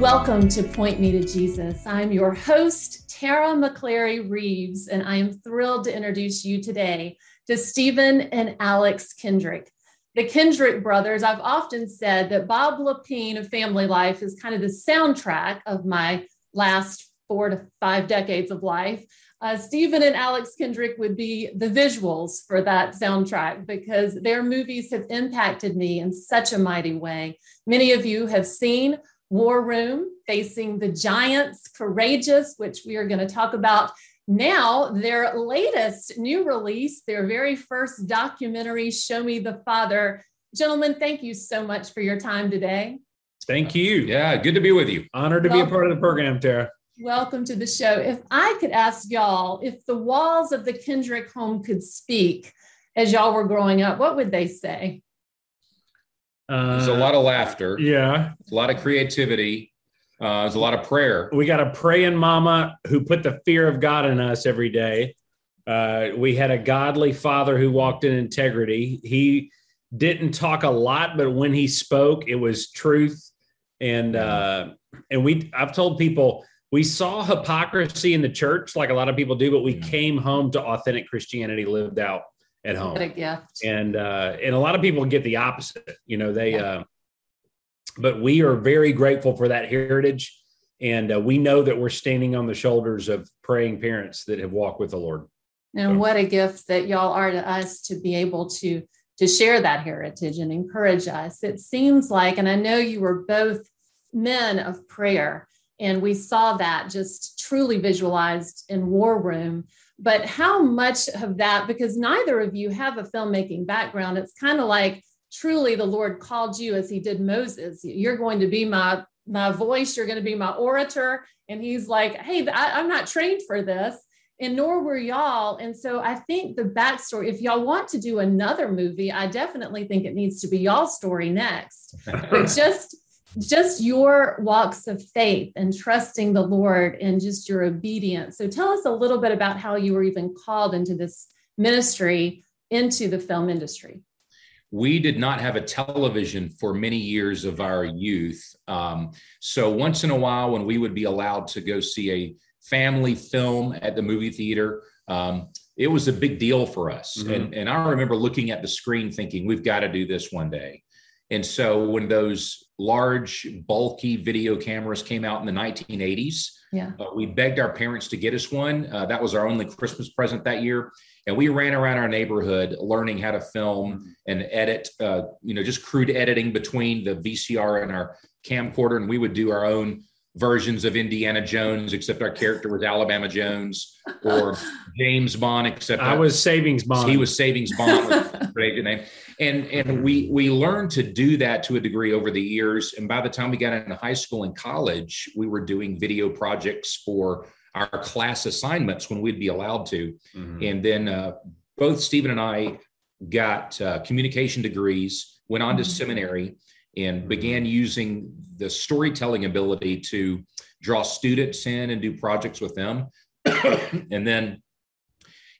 Welcome to Point Me to Jesus. I'm your host, Tara McClary Reeves, and I am thrilled to introduce you today to Stephen and Alex Kendrick. The Kendrick brothers, I've often said that Bob Lepine of Family Life is kind of the soundtrack of my last four to five decades of life. Uh, Stephen and Alex Kendrick would be the visuals for that soundtrack because their movies have impacted me in such a mighty way. Many of you have seen War Room, Facing the Giants, Courageous, which we are going to talk about now. Their latest new release, their very first documentary, Show Me the Father. Gentlemen, thank you so much for your time today. Thank you. Yeah, good to be with you. Honored to Welcome. be a part of the program, Tara. Welcome to the show. If I could ask y'all, if the walls of the Kendrick home could speak as y'all were growing up, what would they say? Uh, there's a lot of laughter. Yeah. A lot of creativity. Uh, there's a lot of prayer. We got a praying mama who put the fear of God in us every day. Uh, we had a godly father who walked in integrity. He didn't talk a lot, but when he spoke, it was truth. And uh, and we, I've told people we saw hypocrisy in the church, like a lot of people do, but we came home to authentic Christianity lived out at home. What a gift. And uh, and a lot of people get the opposite. You know, they. Yeah. Uh, but we are very grateful for that heritage, and uh, we know that we're standing on the shoulders of praying parents that have walked with the Lord. And so. what a gift that y'all are to us to be able to to share that heritage and encourage us. It seems like, and I know you were both men of prayer and we saw that just truly visualized in War Room. But how much of that, because neither of you have a filmmaking background, it's kind of like truly the Lord called you as he did Moses. You're going to be my my voice, you're going to be my orator. And he's like, hey, I, I'm not trained for this and nor were y'all. And so I think the backstory, if y'all want to do another movie, I definitely think it needs to be y'all's story next. but just just your walks of faith and trusting the Lord and just your obedience. So tell us a little bit about how you were even called into this ministry into the film industry. We did not have a television for many years of our youth. Um, so once in a while, when we would be allowed to go see a family film at the movie theater, um, it was a big deal for us. Mm-hmm. And, and I remember looking at the screen thinking, we've got to do this one day. And so when those large, bulky video cameras came out in the 1980s, yeah. Uh, we begged our parents to get us one. Uh, that was our only Christmas present that year. And we ran around our neighborhood learning how to film mm-hmm. and edit, uh, you know, just crude editing between the VCR and our camcorder. And we would do our own versions of Indiana Jones, except our character was Alabama Jones, or James Bond, except I was Savings Bond. He was Savings Bond, great name. And and we we learned to do that to a degree over the years. And by the time we got into high school and college, we were doing video projects for our class assignments when we'd be allowed to. Mm-hmm. And then uh, both Stephen and I got uh, communication degrees, went on to mm-hmm. seminary and began using the storytelling ability to draw students in and do projects with them. and then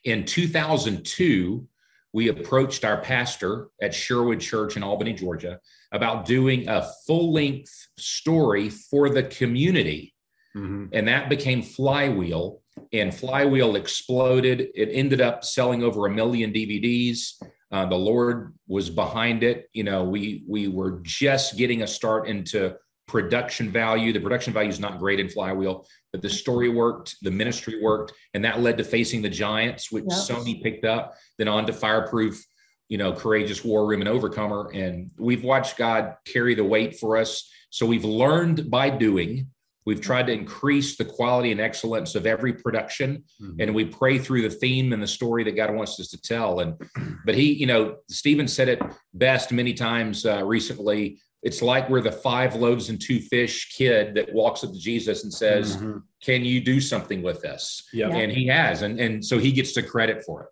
in 2002, we approached our pastor at Sherwood Church in Albany, Georgia, about doing a full length story for the community. Mm-hmm. And that became Flywheel. And Flywheel exploded. It ended up selling over a million DVDs. Uh, the Lord was behind it. You know, we we were just getting a start into production value. The production value is not great in Flywheel, but the story worked, the ministry worked, and that led to Facing the Giants, which yep. Sony picked up. Then on to Fireproof, you know, Courageous War Room and Overcomer, and we've watched God carry the weight for us. So we've learned by doing. We've tried to increase the quality and excellence of every production, mm-hmm. and we pray through the theme and the story that God wants us to tell. And but he, you know, Stephen said it best many times uh, recently. It's like we're the five loaves and two fish kid that walks up to Jesus and says, mm-hmm. "Can you do something with us?" Yeah. And he has, and and so he gets the credit for it.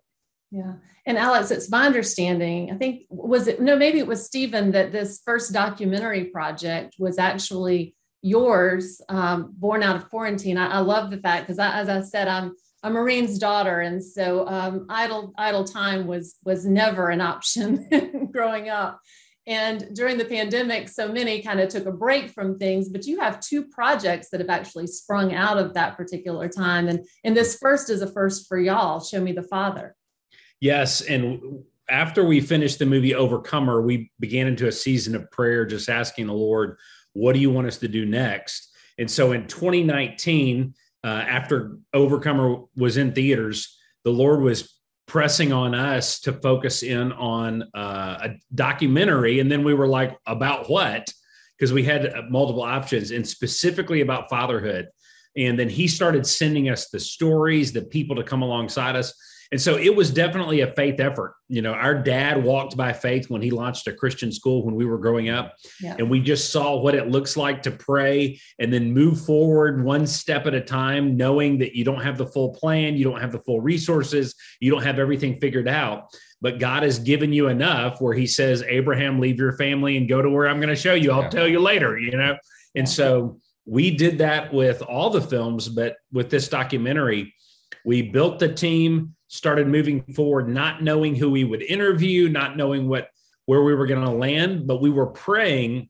Yeah. And Alex, it's my understanding, I think was it no, maybe it was Stephen that this first documentary project was actually yours, um, born out of quarantine. I, I love the fact because, as I said, I'm a Marine's daughter, and so um, idle idle time was was never an option growing up. And during the pandemic, so many kind of took a break from things, but you have two projects that have actually sprung out of that particular time. And, and this first is a first for y'all Show Me the Father. Yes. And after we finished the movie Overcomer, we began into a season of prayer, just asking the Lord, what do you want us to do next? And so in 2019, uh, after Overcomer was in theaters, the Lord was pressing on us to focus in on uh, a documentary. And then we were like, about what? Because we had uh, multiple options and specifically about fatherhood. And then he started sending us the stories, the people to come alongside us. And so it was definitely a faith effort. You know, our dad walked by faith when he launched a Christian school when we were growing up. Yeah. And we just saw what it looks like to pray and then move forward one step at a time, knowing that you don't have the full plan, you don't have the full resources, you don't have everything figured out. But God has given you enough where he says, Abraham, leave your family and go to where I'm going to show you. I'll yeah. tell you later, you know? And so we did that with all the films, but with this documentary, we built the team started moving forward, not knowing who we would interview, not knowing what where we were going to land, but we were praying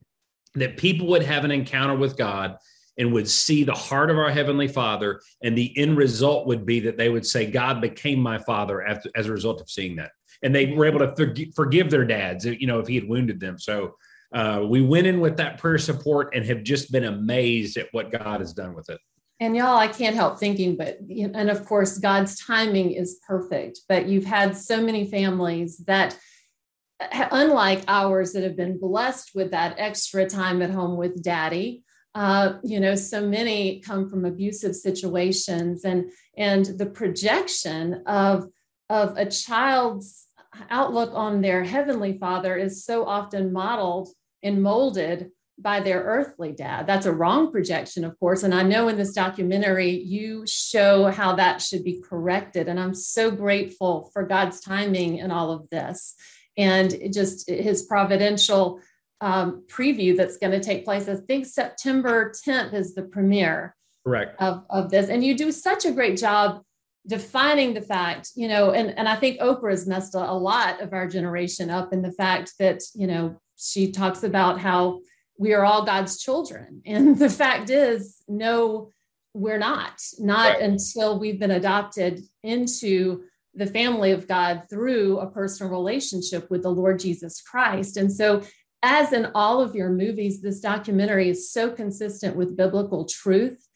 that people would have an encounter with God and would see the heart of our heavenly Father, and the end result would be that they would say, "God became my father," after, as a result of seeing that, and they were able to forg- forgive their dads, you know, if he had wounded them. So. Uh, we went in with that prayer support and have just been amazed at what God has done with it and y'all i can't help thinking but and of course god's timing is perfect but you've had so many families that unlike ours that have been blessed with that extra time at home with daddy uh, you know so many come from abusive situations and and the projection of of a child's outlook on their heavenly father is so often modeled and molded by their earthly dad. That's a wrong projection, of course. And I know in this documentary, you show how that should be corrected. And I'm so grateful for God's timing in all of this and just his providential um, preview that's going to take place. I think September 10th is the premiere. Correct. Of, of this. And you do such a great job defining the fact, you know, and, and I think Oprah has messed a lot of our generation up in the fact that, you know, she talks about how we are all God's children. And the fact is, no, we're not, not right. until we've been adopted into the family of God through a personal relationship with the Lord Jesus Christ. And so, as in all of your movies, this documentary is so consistent with biblical truth.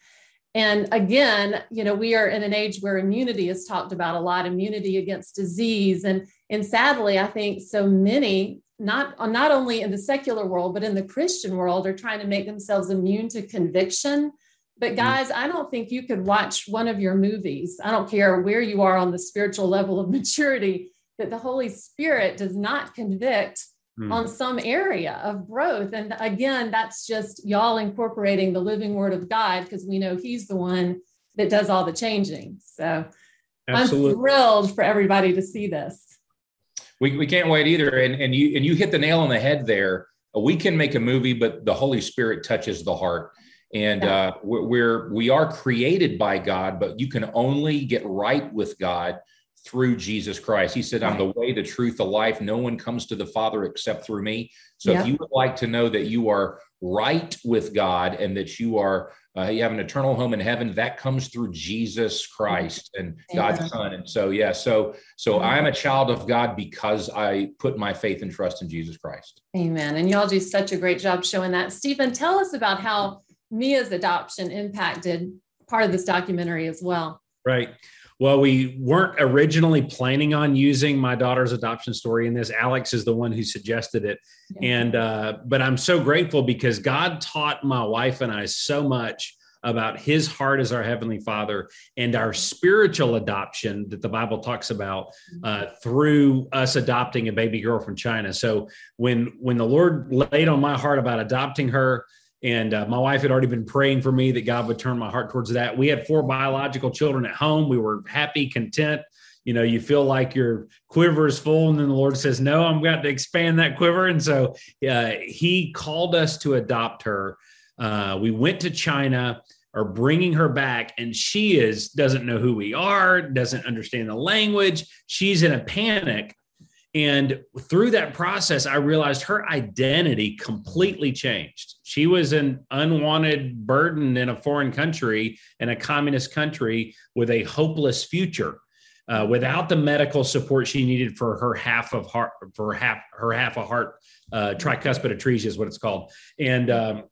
And again, you know, we are in an age where immunity is talked about a lot, immunity against disease. And, and sadly, I think so many not not only in the secular world but in the christian world are trying to make themselves immune to conviction but mm-hmm. guys i don't think you could watch one of your movies i don't care where you are on the spiritual level of maturity that the holy spirit does not convict mm. on some area of growth and again that's just y'all incorporating the living word of god because we know he's the one that does all the changing so Absolutely. i'm thrilled for everybody to see this we, we can't wait either. And, and you and you hit the nail on the head there. We can make a movie, but the Holy Spirit touches the heart. And uh, we're we are created by God, but you can only get right with God through Jesus Christ. He said, I'm the way, the truth, the life. No one comes to the Father except through me. So if you would like to know that you are right with God and that you are uh, you have an eternal home in heaven that comes through jesus christ and Amen. god's son and so yeah so so i'm a child of god because i put my faith and trust in jesus christ Amen. And y'all do such a great job showing that. Stephen, tell us about how Mia's adoption impacted part of this documentary as well. Right. Well, we weren't originally planning on using my daughter's adoption story in this. Alex is the one who suggested it. And, uh, but I'm so grateful because God taught my wife and I so much about his heart as our heavenly father and our spiritual adoption that the bible talks about uh, through us adopting a baby girl from china so when when the lord laid on my heart about adopting her and uh, my wife had already been praying for me that God would turn my heart towards that. We had four biological children at home. We were happy, content. You know, you feel like your quiver is full, and then the Lord says, No, I'm going to expand that quiver. And so uh, He called us to adopt her. Uh, we went to China are bringing her back and she is doesn't know who we are doesn't understand the language she's in a panic And through that process, I realized her identity completely changed. She was an unwanted burden in a foreign country, in a communist country with a hopeless future. Uh, without the medical support she needed for her half of heart, for half her half a heart, uh, tricuspid atresia is what it's called, and um,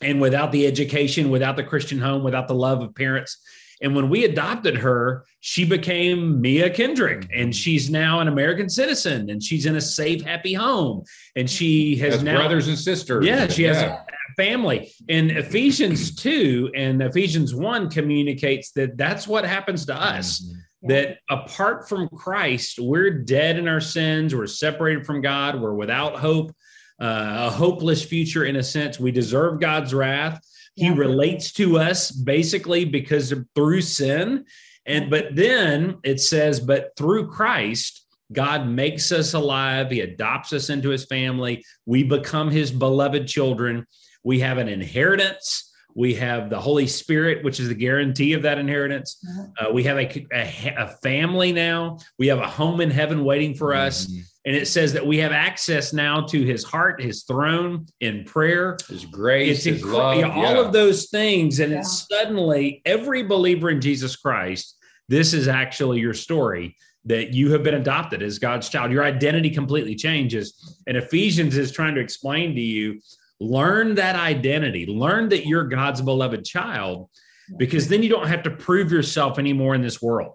and without the education, without the Christian home, without the love of parents, and when we adopted her, she became Mia Kendrick, and mm-hmm. she's now an American citizen, and she's in a safe, happy home, and she has, has now brothers and sisters. Yeah, she yeah. has a family. And Ephesians two and Ephesians one communicates that that's what happens to us. Mm-hmm. That apart from Christ, we're dead in our sins. We're separated from God. We're without hope, uh, a hopeless future in a sense. We deserve God's wrath he yeah. relates to us basically because of through sin. And but then it says, but through Christ, God makes us alive. He adopts us into his family. We become his beloved children. We have an inheritance. We have the Holy Spirit, which is the guarantee of that inheritance. Uh, we have a, a, a, family now. We have a home in heaven waiting for us. Mm-hmm. And it says that we have access now to his heart, his throne in prayer, his grace, it's his love, all of those things. And yeah. it's suddenly every believer in Jesus Christ, this is actually your story that you have been adopted as God's child. Your identity completely changes. And Ephesians is trying to explain to you learn that identity, learn that you're God's beloved child, because then you don't have to prove yourself anymore in this world.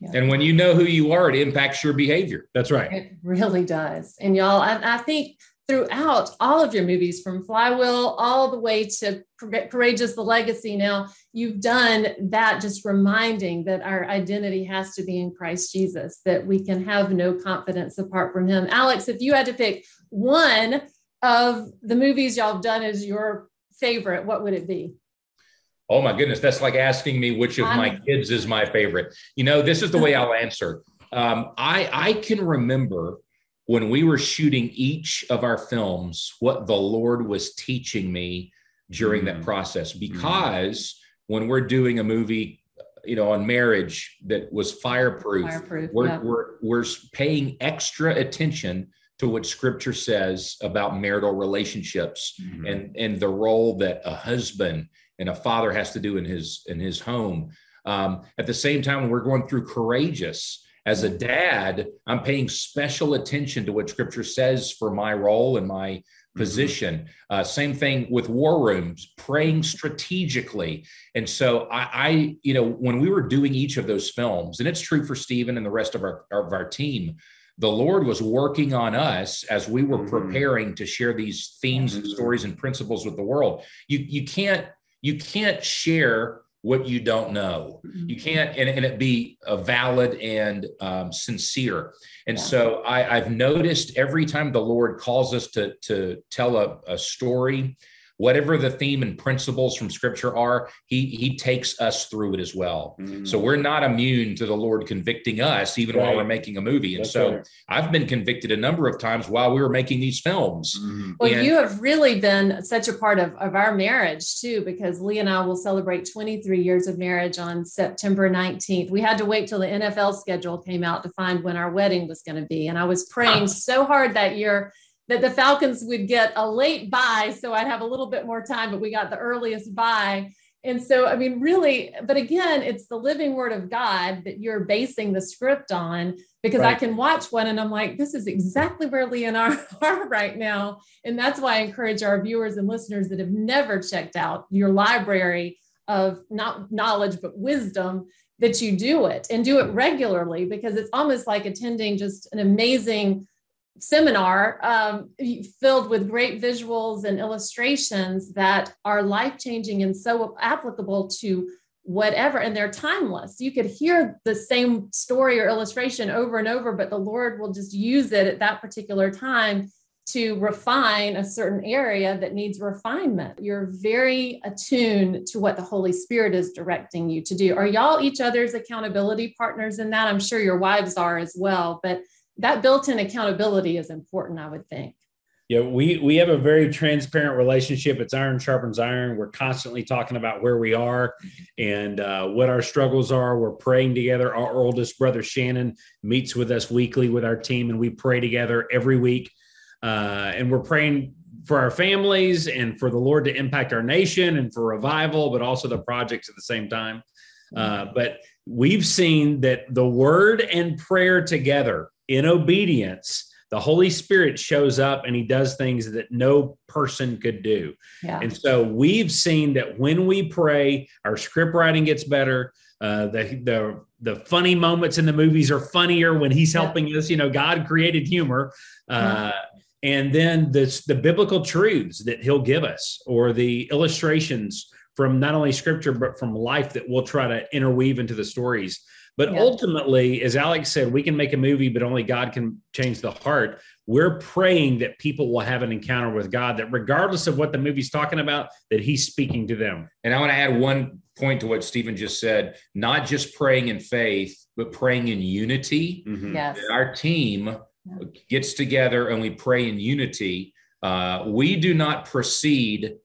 Yeah. And when you know who you are, it impacts your behavior. That's right. It really does. And y'all, I, I think throughout all of your movies, from Flywheel all the way to Courageous the Legacy, now you've done that, just reminding that our identity has to be in Christ Jesus, that we can have no confidence apart from Him. Alex, if you had to pick one of the movies y'all have done as your favorite, what would it be? Oh my goodness, that's like asking me which of my kids is my favorite. You know, this is the way I'll answer. Um, I I can remember when we were shooting each of our films what the Lord was teaching me during mm. that process. Because mm. when we're doing a movie, you know, on marriage that was fireproof, fireproof we're, yeah. we're we're paying extra attention to what scripture says about marital relationships mm-hmm. and and the role that a husband and a father has to do in his in his home um, at the same time when we're going through courageous as a dad i'm paying special attention to what scripture says for my role and my mm-hmm. position uh, same thing with war rooms praying strategically and so I, I you know when we were doing each of those films and it's true for stephen and the rest of our of our team the Lord was working on us as we were mm-hmm. preparing to share these themes and mm-hmm. stories and principles with the world. You you can't you can't share what you don't know. Mm-hmm. You can't and, and it be a valid and um, sincere. And yeah. so I, I've noticed every time the Lord calls us to to tell a, a story whatever the theme and principles from scripture are he he takes us through it as well mm-hmm. so we're not immune to the lord convicting us even right. while we're making a movie and That's so right. i've been convicted a number of times while we were making these films mm-hmm. well and, you have really been such a part of, of our marriage too because lee and i will celebrate 23 years of marriage on september 19th we had to wait till the nfl schedule came out to find when our wedding was going to be and i was praying so hard that year that the Falcons would get a late bye. So I'd have a little bit more time, but we got the earliest bye. And so, I mean, really, but again, it's the living word of God that you're basing the script on because right. I can watch one and I'm like, this is exactly where I are right now. And that's why I encourage our viewers and listeners that have never checked out your library of not knowledge, but wisdom that you do it and do it regularly because it's almost like attending just an amazing seminar um, filled with great visuals and illustrations that are life changing and so applicable to whatever and they're timeless. You could hear the same story or illustration over and over but the lord will just use it at that particular time to refine a certain area that needs refinement. You're very attuned to what the holy spirit is directing you to do. Are y'all each other's accountability partners in that? I'm sure your wives are as well but that built-in accountability is important i would think Yeah, we we have a very transparent relationship. It's iron sharpens iron. We're constantly talking about where we are and uh, what our struggles are. We're praying together. Our oldest brother Shannon meets with us weekly with our team, and we pray together every week. Uh, and we're praying for our families and for the Lord to impact our nation and for revival, but also the projects at the same time. Uh, but we've seen that the word and prayer together in obedience the Holy Spirit shows up and he does things that no person could do. Yeah. And so we've seen that when we pray, our script writing gets better. Uh, the the the funny moments in the movies are funnier when he's helping yeah. us. You know, God created humor, uh, and then the the biblical truths that He'll give us, or the illustrations from not only Scripture but from life that we'll try to interweave into the stories. But yeah. ultimately, as Alex said, we can make a movie, but only God can change the heart. We're praying that people will have an encounter with God, that regardless of what the movie's talking about, that He's speaking to them. And I want to add one point to what Stephen just said not just praying in faith, but praying in unity. Mm-hmm. Yes. Our team gets together and we pray in unity. Uh, we do not proceed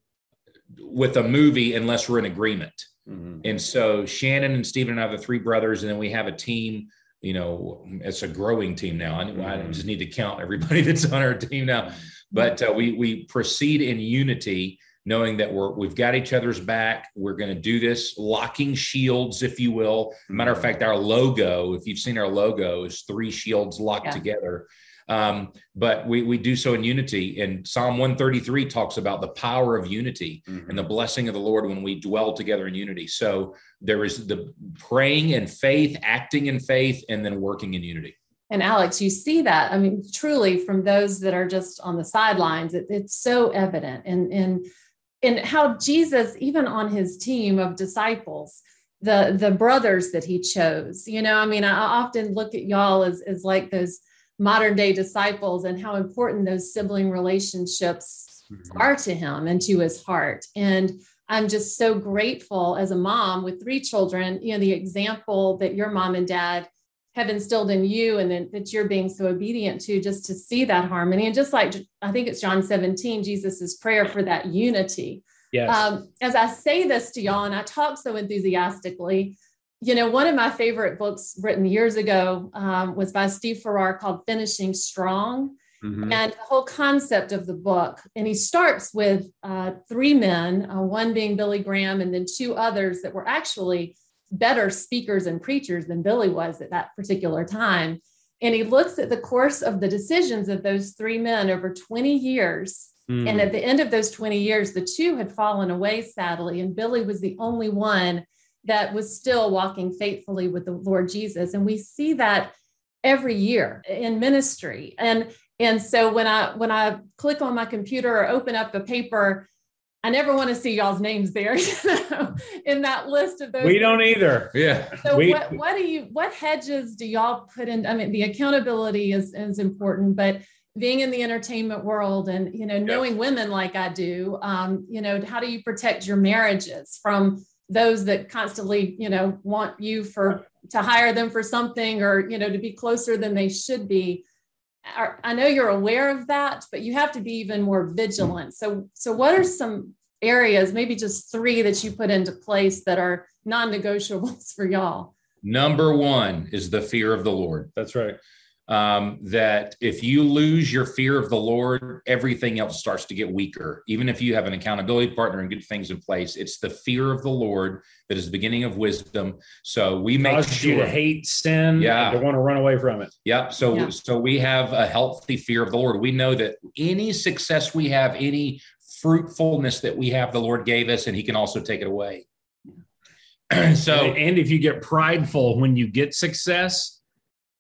with a movie unless we're in agreement. Mm-hmm. And so Shannon and Stephen and I the three brothers, and then we have a team. You know, it's a growing team now. I, mm-hmm. I just need to count everybody that's on our team now. Mm-hmm. But uh, we we proceed in unity, knowing that we're we've got each other's back. We're going to do this, locking shields, if you will. Matter of mm-hmm. fact, our logo, if you've seen our logo, is three shields locked yeah. together. Um, but we, we do so in unity. And Psalm 133 talks about the power of unity mm-hmm. and the blessing of the Lord when we dwell together in unity. So there is the praying in faith, acting in faith, and then working in unity. And Alex, you see that. I mean, truly, from those that are just on the sidelines, it, it's so evident. And and and how Jesus, even on his team of disciples, the the brothers that he chose, you know, I mean, I often look at y'all as as like those modern day disciples and how important those sibling relationships mm-hmm. are to him and to his heart. And I'm just so grateful as a mom with three children, you know, the example that your mom and dad have instilled in you and then that you're being so obedient to just to see that harmony. And just like I think it's John 17, Jesus's prayer for that unity. Yes. Um, as I say this to y'all and I talk so enthusiastically, you know, one of my favorite books written years ago um, was by Steve Farrar called Finishing Strong. Mm-hmm. And the whole concept of the book, and he starts with uh, three men, uh, one being Billy Graham, and then two others that were actually better speakers and preachers than Billy was at that particular time. And he looks at the course of the decisions of those three men over 20 years. Mm. And at the end of those 20 years, the two had fallen away, sadly, and Billy was the only one that was still walking faithfully with the Lord Jesus. And we see that every year in ministry. And and so when I when I click on my computer or open up a paper, I never want to see y'all's names there you know, in that list of those. We don't either. Yeah. So we, what, what do you what hedges do y'all put in? I mean, the accountability is, is important, but being in the entertainment world and you know knowing women like I do, um, you know, how do you protect your marriages from those that constantly you know want you for to hire them for something or you know to be closer than they should be. I know you're aware of that but you have to be even more vigilant. So so what are some areas maybe just three that you put into place that are non-negotiables for y'all? Number one is the fear of the lord. That's right um, that if you lose your fear of the Lord, everything else starts to get weaker. Even if you have an accountability partner and good things in place, it's the fear of the Lord that is the beginning of wisdom. So we make Causes sure, you to hate sin, yeah, to want to run away from it. Yep. So yeah. so we have a healthy fear of the Lord. We know that any success we have, any fruitfulness that we have, the Lord gave us, and He can also take it away. so, and if you get prideful when you get success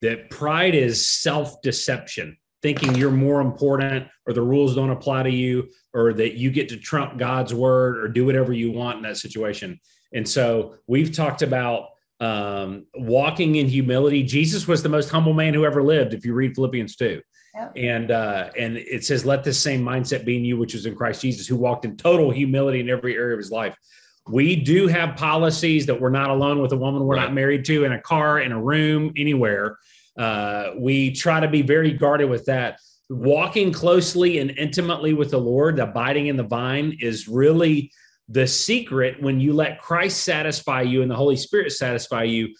that pride is self deception, thinking you're more important or the rules don't apply to you or that you get to trump God's word or do whatever you want in that situation. And so we've talked about um, walking in humility. Jesus was the most humble man who ever lived, if you read Philippians 2. Yep. And uh, and it says, "Let this same mindset be in you, which is in Christ Jesus, who walked in total humility in every area of his life." We do have policies that we're not alone with a woman we're right. not married to in a car, in a room, anywhere. Uh, we try to be very guarded with that. walking closely and intimately with the Lord, abiding in the vine, is really the secret when you let Christ satisfy you and the Holy Spirit satisfy you.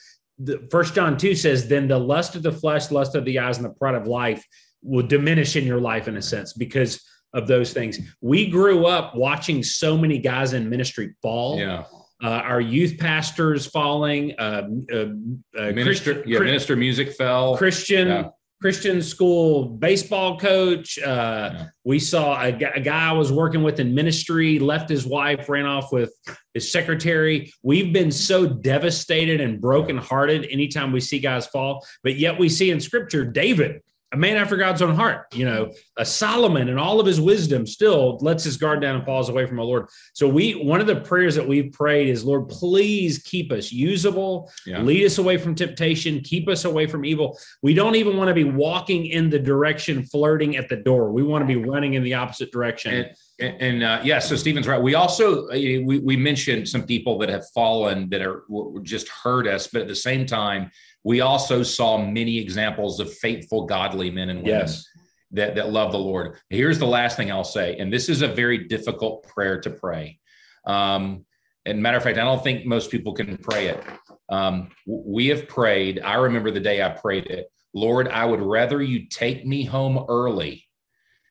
First John 2 says, then the lust of the flesh, lust of the eyes, and the pride of life will diminish in your life in a sense because of those things. We grew up watching so many guys in ministry fall. Yeah. Uh, our youth pastors falling, uh, uh, uh minister, yeah, minister music fell. Christian yeah. Christian school baseball coach. Uh, yeah. We saw a, a, guy I was working with in ministry left his wife, ran off with his secretary. We've been so devastated and brokenhearted anytime we see guys fall, but yet we see in scripture David a man after God's own heart, you know, a Solomon and all of his wisdom still lets his guard down and falls away from the Lord. So we one of the prayers that we've prayed is, Lord, please keep us usable, yeah. lead us away from temptation, keep us away from evil. We don't even want to be walking in the direction flirting at the door. We want to be running in the opposite direction. And, and uh, yeah, so Stephen's right. We also uh, we we mentioned some people that have fallen that are just hurt us, but at the same time we also saw many examples of faithful, godly men and women yes. that, that love the Lord. Here's the last thing I'll say, and this is a very difficult prayer to pray. Um, and matter of fact, I don't think most people can pray it. Um, we have prayed. I remember the day I prayed it. Lord, I would rather you take me home early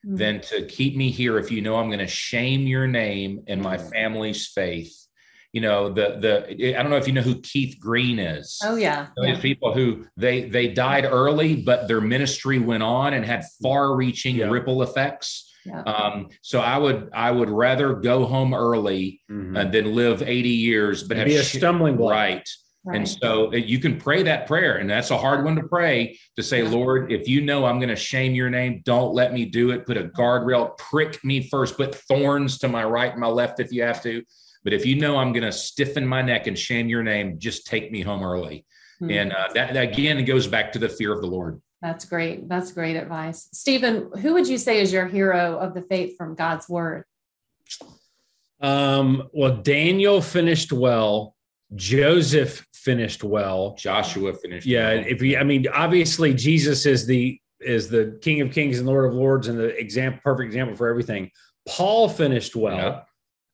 mm-hmm. than to keep me here if you know I'm going to shame your name and my mm. family's faith you know the the i don't know if you know who keith green is oh yeah, these yeah. people who they they died early but their ministry went on and had far reaching yeah. ripple effects yeah. um, so i would i would rather go home early mm-hmm. uh, than live 80 years but have be a stumbling block right Right. And so uh, you can pray that prayer, and that's a hard one to pray to say, Lord, if you know I'm going to shame your name, don't let me do it. Put a guardrail, prick me first, put thorns to my right and my left if you have to. But if you know I'm going to stiffen my neck and shame your name, just take me home early. Mm-hmm. And uh, that, that again goes back to the fear of the Lord. That's great. That's great advice. Stephen, who would you say is your hero of the faith from God's word? Um, well, Daniel finished well. Joseph finished well. Joshua finished. Yeah, well. if you, I mean, obviously Jesus is the is the King of Kings and Lord of Lords and the example, perfect example for everything. Paul finished well. Yeah.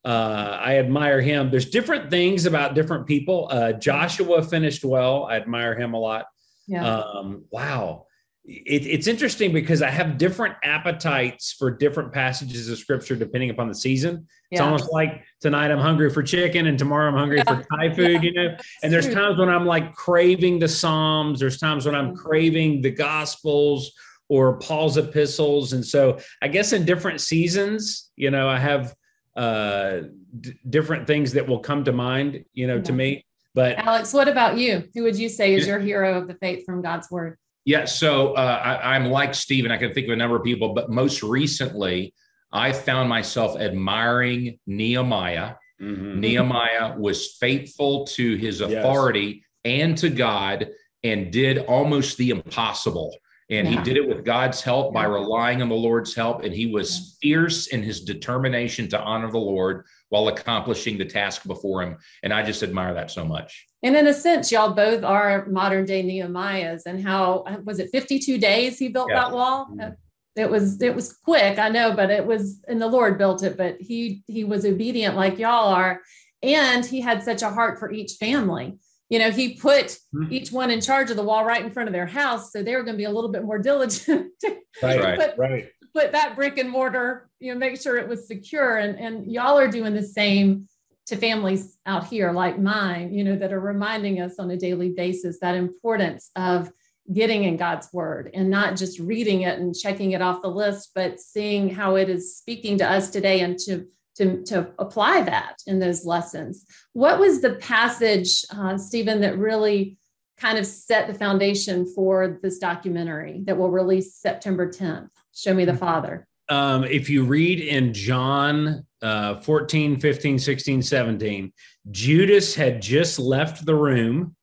Uh, I admire him. There's different things about different people. Uh, Joshua finished well. I admire him a lot. Yeah. Um, wow. It, it's interesting because I have different appetites for different passages of scripture depending upon the season. It's yeah. almost like tonight I'm hungry for chicken and tomorrow I'm hungry yeah. for Thai food, yeah. you know? And there's times when I'm like craving the Psalms, there's times when I'm mm-hmm. craving the Gospels or Paul's epistles. And so I guess in different seasons, you know, I have uh, d- different things that will come to mind, you know, yeah. to me. But Alex, what about you? Who would you say is your hero of the faith from God's word? Yeah, so uh, I, I'm like Stephen. I can think of a number of people, but most recently, I found myself admiring Nehemiah. Mm-hmm. Nehemiah was faithful to his authority yes. and to God and did almost the impossible. And yeah. he did it with God's help by relying on the Lord's help. And he was fierce in his determination to honor the Lord while accomplishing the task before him. And I just admire that so much. And in a sense, y'all both are modern day Nehemiahs. And how was it 52 days he built yeah. that wall? Mm-hmm. It was it was quick, I know, but it was and the Lord built it, but he he was obedient like y'all are. And he had such a heart for each family you know he put mm-hmm. each one in charge of the wall right in front of their house so they were going to be a little bit more diligent right put, right put that brick and mortar you know make sure it was secure and and y'all are doing the same to families out here like mine you know that are reminding us on a daily basis that importance of getting in God's word and not just reading it and checking it off the list but seeing how it is speaking to us today and to to, to apply that in those lessons. What was the passage, uh, Stephen, that really kind of set the foundation for this documentary that will release September 10th? Show Me the Father. Um, if you read in John uh, 14, 15, 16, 17, Judas had just left the room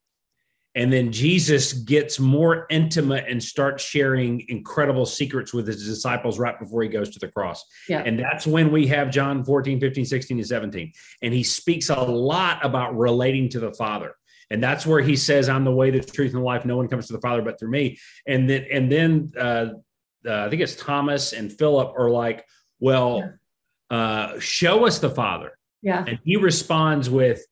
and then Jesus gets more intimate and starts sharing incredible secrets with his disciples right before he goes to the cross. Yeah. And that's when we have John 14, 15, 16, and 17. And he speaks a lot about relating to the Father. And that's where he says, I'm the way, the truth, and the life. No one comes to the Father but through me. And then, and then uh, uh, I think it's Thomas and Philip are like, well, uh, show us the Father. Yeah. And he responds with,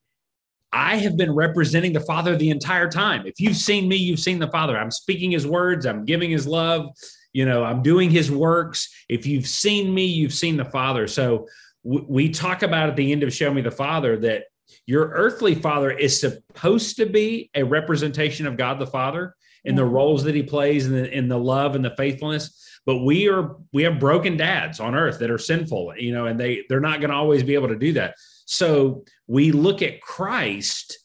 I have been representing the Father the entire time. If you've seen me, you've seen the Father. I'm speaking his words, I'm giving his love, you know, I'm doing his works. If you've seen me, you've seen the Father. So w- we talk about at the end of Show Me the Father that your earthly father is supposed to be a representation of God the Father in the roles that he plays and the, in the love and the faithfulness but we are we have broken dads on earth that are sinful you know and they they're not going to always be able to do that so we look at christ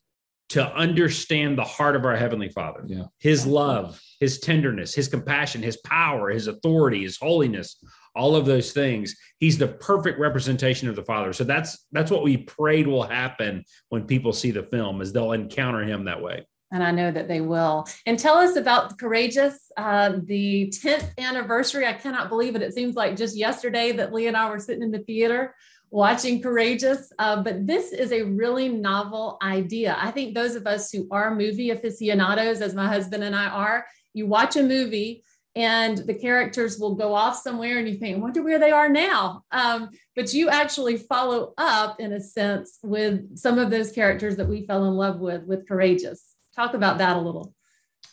to understand the heart of our heavenly father Yeah. his love his tenderness his compassion his power his authority his holiness all of those things he's the perfect representation of the father so that's that's what we prayed will happen when people see the film is they'll encounter him that way and I know that they will. And tell us about Courageous, uh, the 10th anniversary. I cannot believe it. It seems like just yesterday that Lee and I were sitting in the theater watching Courageous. Uh, but this is a really novel idea. I think those of us who are movie aficionados, as my husband and I are, you watch a movie and the characters will go off somewhere and you think, wonder where they are now. Um, but you actually follow up in a sense with some of those characters that we fell in love with with Courageous. Talk about that a little.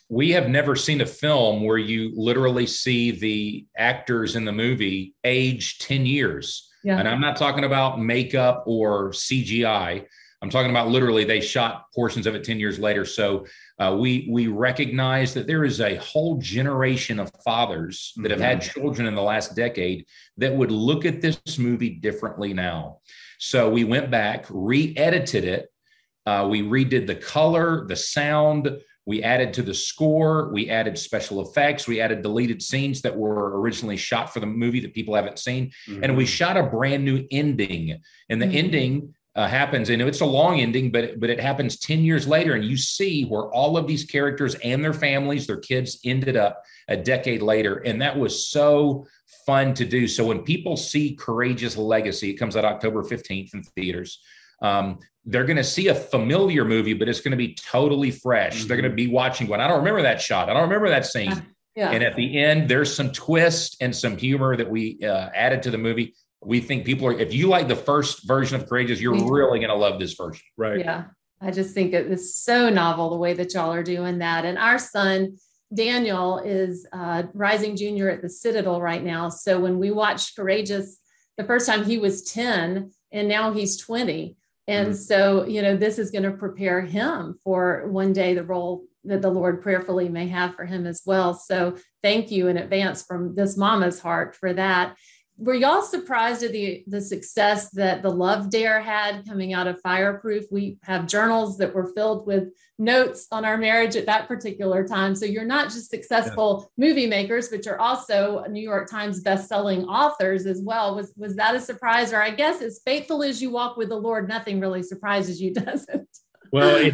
We have never seen a film where you literally see the actors in the movie age 10 years. Yeah. And I'm not talking about makeup or CGI. I'm talking about literally they shot portions of it 10 years later. So uh, we we recognize that there is a whole generation of fathers that have had children in the last decade that would look at this movie differently now. So we went back, re-edited it. Uh, we redid the color, the sound. We added to the score. We added special effects. We added deleted scenes that were originally shot for the movie that people haven't seen. And we shot a brand new ending. And the Mhm. ending uh, happens, and it's a long ending, but but it happens ten years later, and you see where all of these characters and their families, their kids, ended up a decade later, and that was so fun to do. So when people see Courageous Legacy, it comes out October fifteenth in theaters. Um, they're going to see a familiar movie, but it's going to be totally fresh. They're going to be watching, one. I don't remember that shot. I don't remember that scene. Yeah. And at the end, there's some twist and some humor that we uh, added to the movie. We think people are, if you like the first version of Courageous, you're Me too. really going to love this version. right Yeah. I just think it is so novel the way that y'all are doing that. And our son, Daniel, is uh, rising junior at the Citadel right now. So when we watched Courageous the first time, he was 10 and now he's 20. And Mhm. so, you know, this is going to prepare him for one day the role that the Lord prayerfully may have for him as well. So thank you in advance from this mama's heart for that. Were y'all surprised at the, the success that the Love Dare had coming out of Fireproof? We have journals that were filled with notes on our marriage at that particular time. So you're not just successful movie makers, but you're also New York Times best-selling authors as well. Was was that a surprise? Or I guess as faithful as you walk with the Lord, nothing really surprises you, does it? Well, it,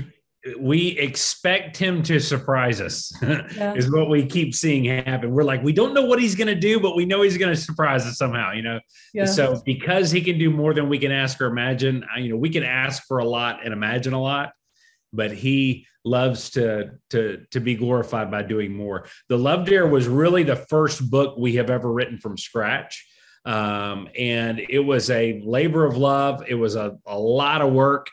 we expect him to surprise us, Yeah. is what we keep seeing happen. We're like, we don't know what he's going to do, but we know he's going to surprise us somehow, you know? Yeah. So, because he can do more than we can ask or imagine, you know, we can ask for a lot and imagine a lot, but he loves to to to be glorified by doing more. The Love Dare was really the first book we have ever written from scratch. Um, and it was a labor of love. It was a, a lot of work.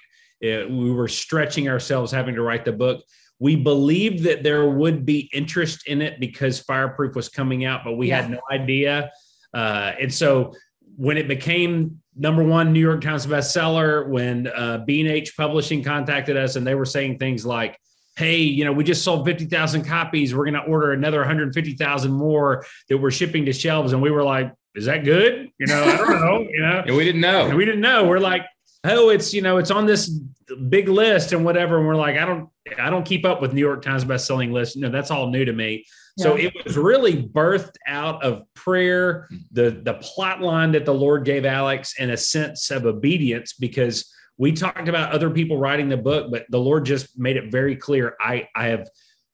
It- we were stretching ourselves having to write the book. We believed that there would be interest in it because Fireproof was coming out, but we had no idea. Uh, and so when it became number one New York Times bestseller, when uh, B&H Publishing contacted us and they were saying things like, hey, you know, we just sold 50,000 copies. We're going to order another 150,000 more that we're shipping to shelves. And we were like, is that good? You know, I don't know, you know. And we didn't know. And we didn't know. We're like, oh, it's you know, it's on this big list and whatever. And we're like, I don't, I don't keep up with New York Times best-selling list. No, that's all new to me. So it was really birthed out of prayer, mm-hmm. the the plot line that the Lord gave Alex, and a sense of obedience because we talked about other people writing the book, but the Lord just made it very clear. I I have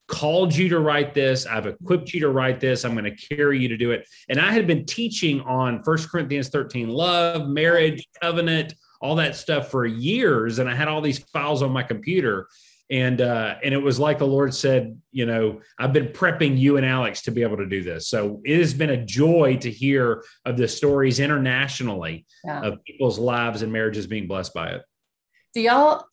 called you to write this. I've equipped you to write this. I'm going to carry you to do it. And I had been teaching on First Corinthians 13, love, marriage, covenant, all that stuff for years. And I had all these files on my computer. and uh, and it was like the Lord said, you know, I've been prepping you and Alex to be able to do this. So it has been a joy to hear of the stories internationally yeah. of people's lives and marriages being blessed by it. Do y'all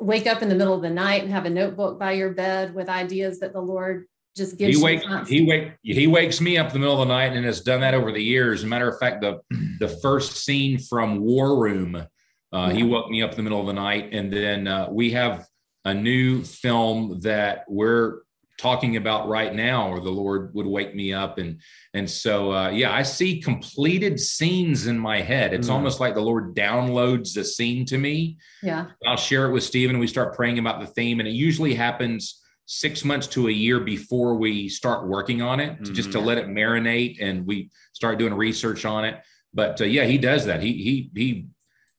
wake up in the middle of the night and have a notebook by your bed with ideas that the Lord just gives he wake, he wake he wakes me up in the middle of the night and has done that over the years. As a matter of fact, the the first scene from War Room, uh, he woke me up in the middle of the night, and then uh, we have a new film that we're talking about right now or the lord would wake me up. And and so uh, yeah i see completed scenes in my head. It's mm. almost like the lord downloads the scene to me. Yeah. I'll share it with stephen. We start praying about the theme and it usually happens six months to a year before we start working on it mm-hmm. just to mm-hmm. let it marinate and we start doing research on it. But uh, yeah he does that. He he he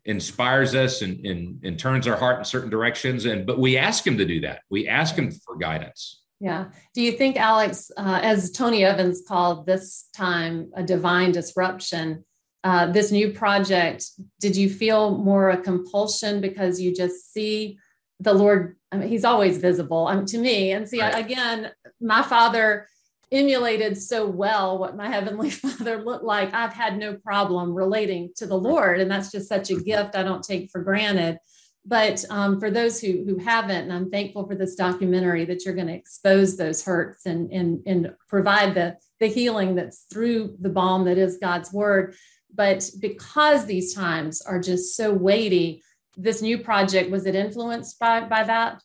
inspires us and, and, and turns our heart in certain directions. And but we ask him to do that. We ask him for guidance. Yeah. Do you think, Alex, uh, as Tony Evans called this time a divine disruption, uh, this new project, did you feel more a compulsion because you just see the Lord? I mean, He's always visible um, to me. And see, right. again, my father emulated so well what my heavenly father looked like i've had no problem relating to the lord and that's just such a gift i don't take for granted. But um, for those who who haven't and i'm thankful for this documentary that you're going to expose those hurts and and and provide the the healing that's through the balm that is god's word. But because these times are just so weighty this new project was it influenced by by that?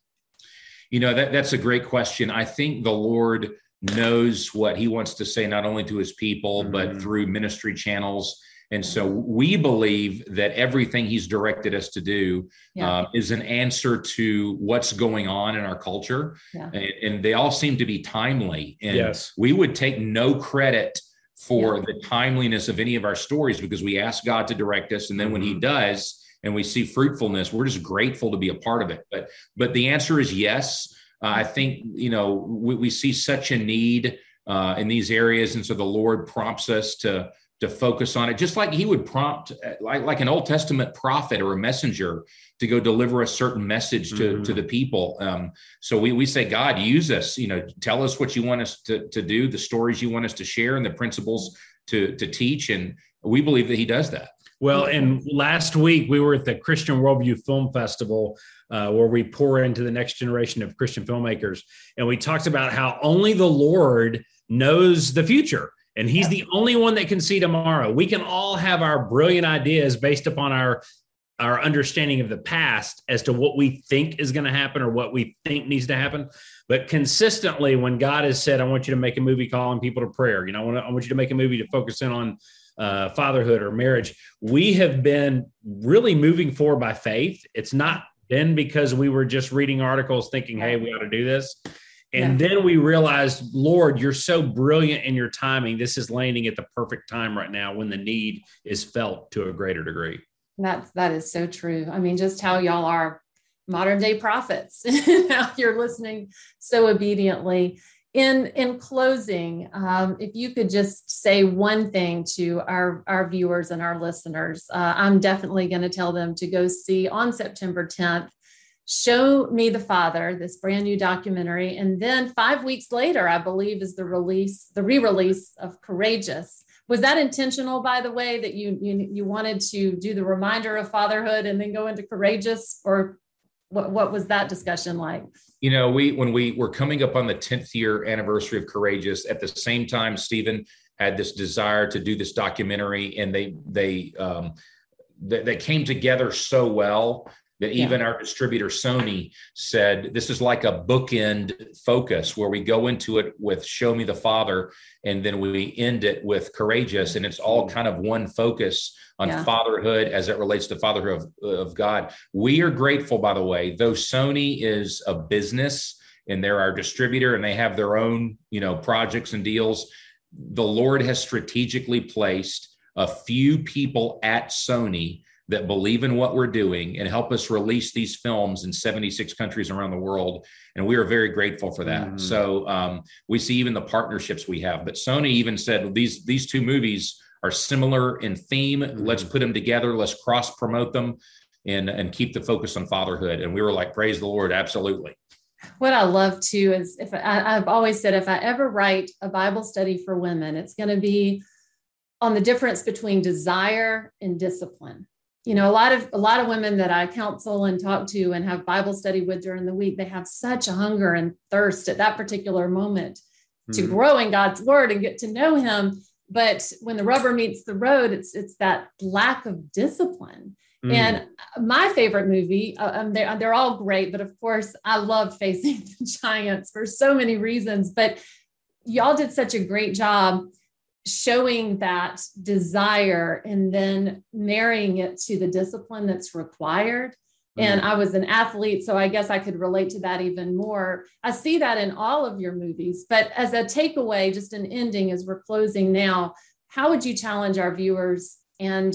You know that that's a great question. I think the lord knows what he wants to say, not only to his people, mm-hmm. but through ministry channels. And so we believe that everything he's directed us to do yeah. uh, is an answer to what's going on in our culture. Yeah. And, and, they all seem to be timely. And yes. we would take no credit for yeah. the timeliness of any of our stories because we ask God to direct us. And then when he mm-hmm. does, and we see fruitfulness, we're just grateful to be a part of it. But but the answer is yes. Uh, I think, you know, we, we see such a need uh, in these areas. And so the Lord prompts us to, to focus on it, just like he would prompt, uh, like, like an Old Testament prophet or a messenger to go deliver a certain message to, mm-hmm. to the people. Um, so we, we say, God, use us, you know, tell us what you want us to, to do, the stories you want us to share and the principles to, to teach. And we believe that he does that. Well, and last week we were at the Christian Worldview Film Festival uh, where we pour into the next generation of Christian filmmakers. And we talked about how only the Lord knows the future. And he's the only one that can see tomorrow. We can all have our brilliant ideas based upon our our understanding of the past as to what we think is going to happen or what we think needs to happen. But consistently, when God has said, I want you to make a movie calling people to prayer, you know, I want, to, I want you to make a movie to focus in on uh, fatherhood or marriage, we have been really moving forward by faith. It's not been because we were just reading articles thinking, hey, we ought to do this. And yeah. then we realized, Lord, you're so brilliant in your timing. This is landing at the perfect time right now when the need is felt to a greater degree. That's that is so true. I mean, just how y'all are modern day prophets. you're listening so obediently in in closing um, if you could just say one thing to our our viewers and our listeners uh, i'm definitely going to tell them to go see on september 10th show me the father this brand new documentary. And then five weeks later i believe is the release the re-release of courageous. Was that intentional by the way that you you, you wanted to do the reminder of fatherhood and then go into courageous? Or what, what was that discussion like? You know, we when we were coming up on the 10th year anniversary of Courageous, at the same time, Stephen had this desire to do this documentary, and they they um, they, they came together so well even yeah. our distributor Sony said this is like a bookend focus where we go into it with Show Me the Father and then we end it with Courageous, and it's all hmm. kind of one focus on yeah. fatherhood as it relates to fatherhood of, of God. We are grateful, by the way, though Sony is a business and they're our distributor and they have their own you know projects and deals. The Lord has strategically placed a few people at Sony that believe in what we're doing and help us release these films in 76 countries around the world. And we are very grateful for that. Mm-hmm. So um, we see even the partnerships we have. But Sony even said these these two movies are similar in theme. Mm-hmm. Let's put them together. Let's cross promote them and and keep the focus on fatherhood. And we were like, praise the Lord, absolutely. What I love too is if I, I've always said if I ever write a Bible study for women, it's going to be on the difference between desire and discipline. You know, a lot of a lot of women that I counsel and talk to and have Bible study with during the week, they have such a hunger and thirst at that particular moment mm-hmm. to grow in God's word and get to know him. But when the rubber meets the road, it's it's that lack of discipline. Mm. And my favorite movie, uh, um, they're, they're all great, but of course, I love Facing the Giants for so many reasons. But y'all did such a great job showing that desire and then marrying it to the discipline that's required. Mm-hmm. And I was an athlete, so I guess I could relate to that even more. I see that in all of your movies. But as a takeaway, just an ending as we're closing now, how would you challenge our viewers and